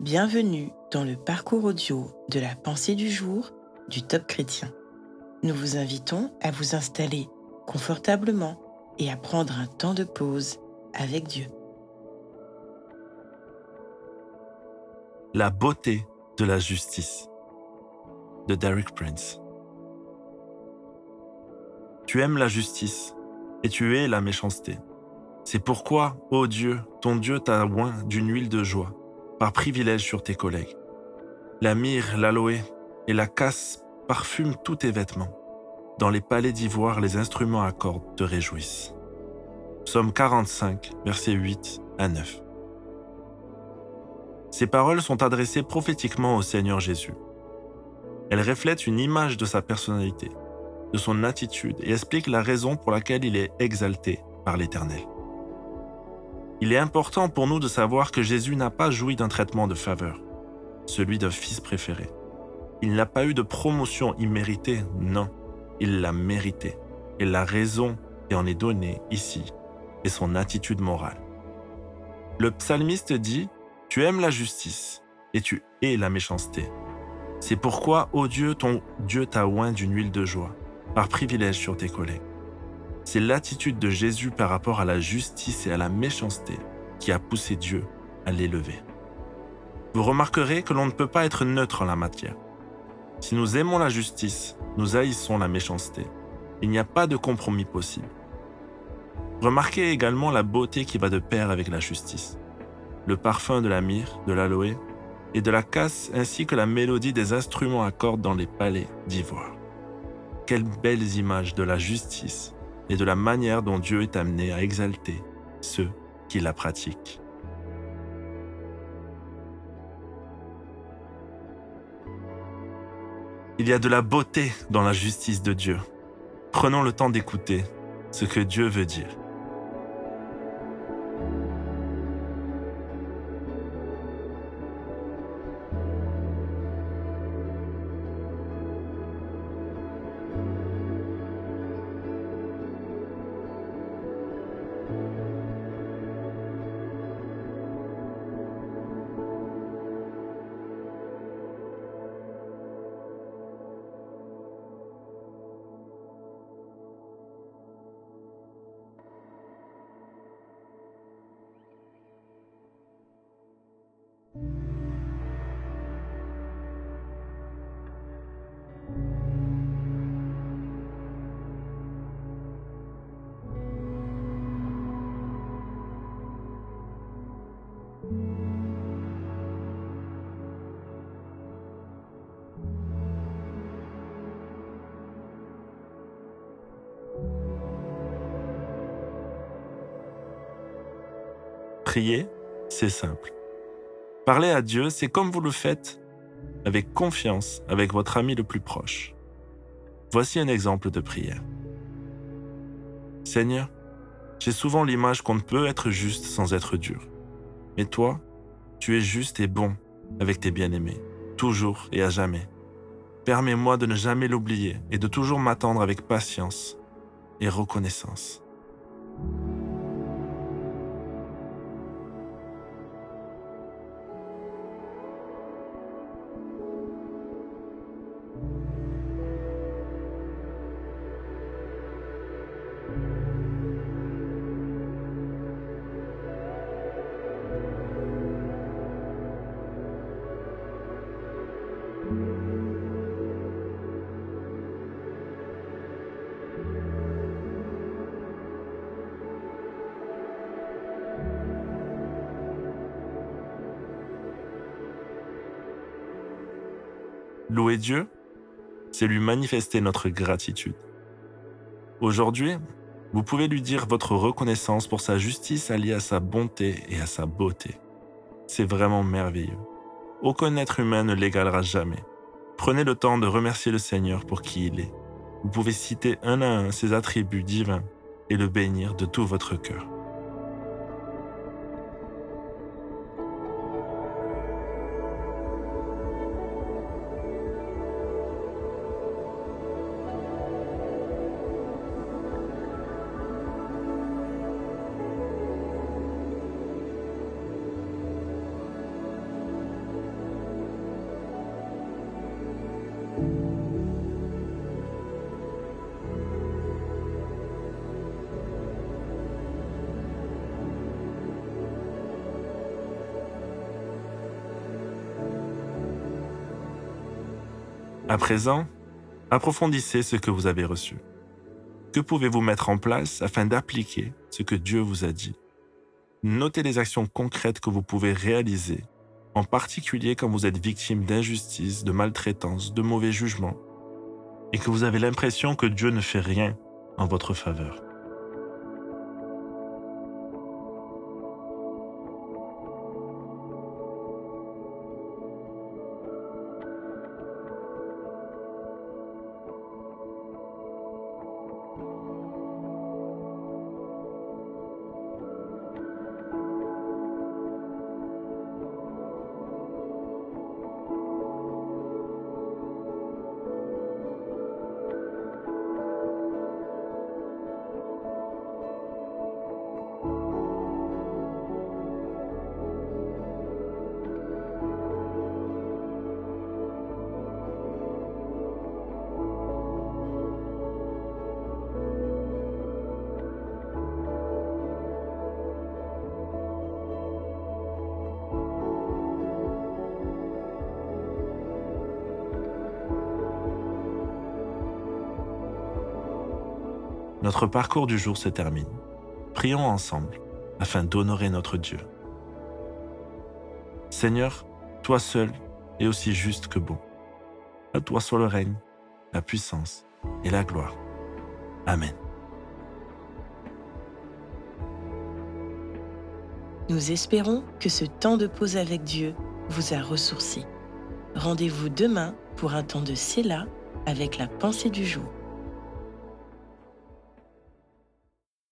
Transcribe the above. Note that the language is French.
Bienvenue dans le parcours audio de la pensée du jour du Top Chrétien. Nous vous invitons à vous installer confortablement et à prendre un temps de pause avec Dieu. La beauté de la justice de Derek Prince. Tu aimes la justice et tu hais la méchanceté. C'est pourquoi, ô Dieu, ton Dieu t'a oint d'une huile de joie, par privilège sur tes collègues. La myrrhe, l'aloe et la casse parfument tous tes vêtements. Dans les palais d'ivoire, les instruments à cordes te réjouissent. Psaume 45, versets 8 à 9. Ces paroles sont adressées prophétiquement au Seigneur Jésus. Elles reflètent une image de sa personnalité, de son attitude et expliquent la raison pour laquelle il est exalté par l'Éternel. Il est important pour nous de savoir que Jésus n'a pas joui d'un traitement de faveur, celui d'un fils préféré. Il n'a pas eu de promotion imméritée, non, il l'a mérité. Et la raison qui en est donnée ici est son attitude morale. Le psalmiste dit, Tu aimes la justice et tu hais la méchanceté. C'est pourquoi, ô Dieu, ton Dieu t'a oint d'une huile de joie, par privilège sur tes collègues. C'est l'attitude de Jésus par rapport à la justice et à la méchanceté qui a poussé Dieu à l'élever. Vous remarquerez que l'on ne peut pas être neutre en la matière. Si nous aimons la justice, nous haïssons la méchanceté. Il n'y a pas de compromis possible. Remarquez également la beauté qui va de pair avec la justice. Le parfum de la myrrhe, de l'aloe et de la casse ainsi que la mélodie des instruments à cordes dans les palais d'ivoire. Quelles belles images de la justice et de la manière dont Dieu est amené à exalter ceux qui la pratiquent. Il y a de la beauté dans la justice de Dieu. Prenons le temps d'écouter ce que Dieu veut dire. C'est simple. Parler à Dieu, c'est comme vous le faites avec confiance avec votre ami le plus proche. Voici un exemple de prière. Seigneur, j'ai souvent l'image qu'on ne peut être juste sans être dur. Mais toi, tu es juste et bon avec tes bien-aimés, toujours et à jamais. Permets-moi de ne jamais l'oublier et de toujours m'attendre avec patience et reconnaissance. Louer Dieu, c'est lui manifester notre gratitude. Aujourd'hui, vous pouvez lui dire votre reconnaissance pour sa justice alliée à sa bonté et à sa beauté. C'est vraiment merveilleux. Aucun être humain ne l'égalera jamais. Prenez le temps de remercier le Seigneur pour qui il est. Vous pouvez citer un à un ses attributs divins et le bénir de tout votre cœur. À présent, approfondissez ce que vous avez reçu. Que pouvez-vous mettre en place afin d'appliquer ce que Dieu vous a dit? Notez les actions concrètes que vous pouvez réaliser, en particulier quand vous êtes victime d'injustice, de maltraitance, de mauvais jugements, et que vous avez l'impression que Dieu ne fait rien en votre faveur. Notre parcours du jour se termine. Prions ensemble afin d'honorer notre Dieu. Seigneur, toi seul es aussi juste que bon. À toi soit le règne, la puissance et la gloire. Amen. Nous espérons que ce temps de pause avec Dieu vous a ressourci. Rendez-vous demain pour un temps de Séla avec la pensée du jour.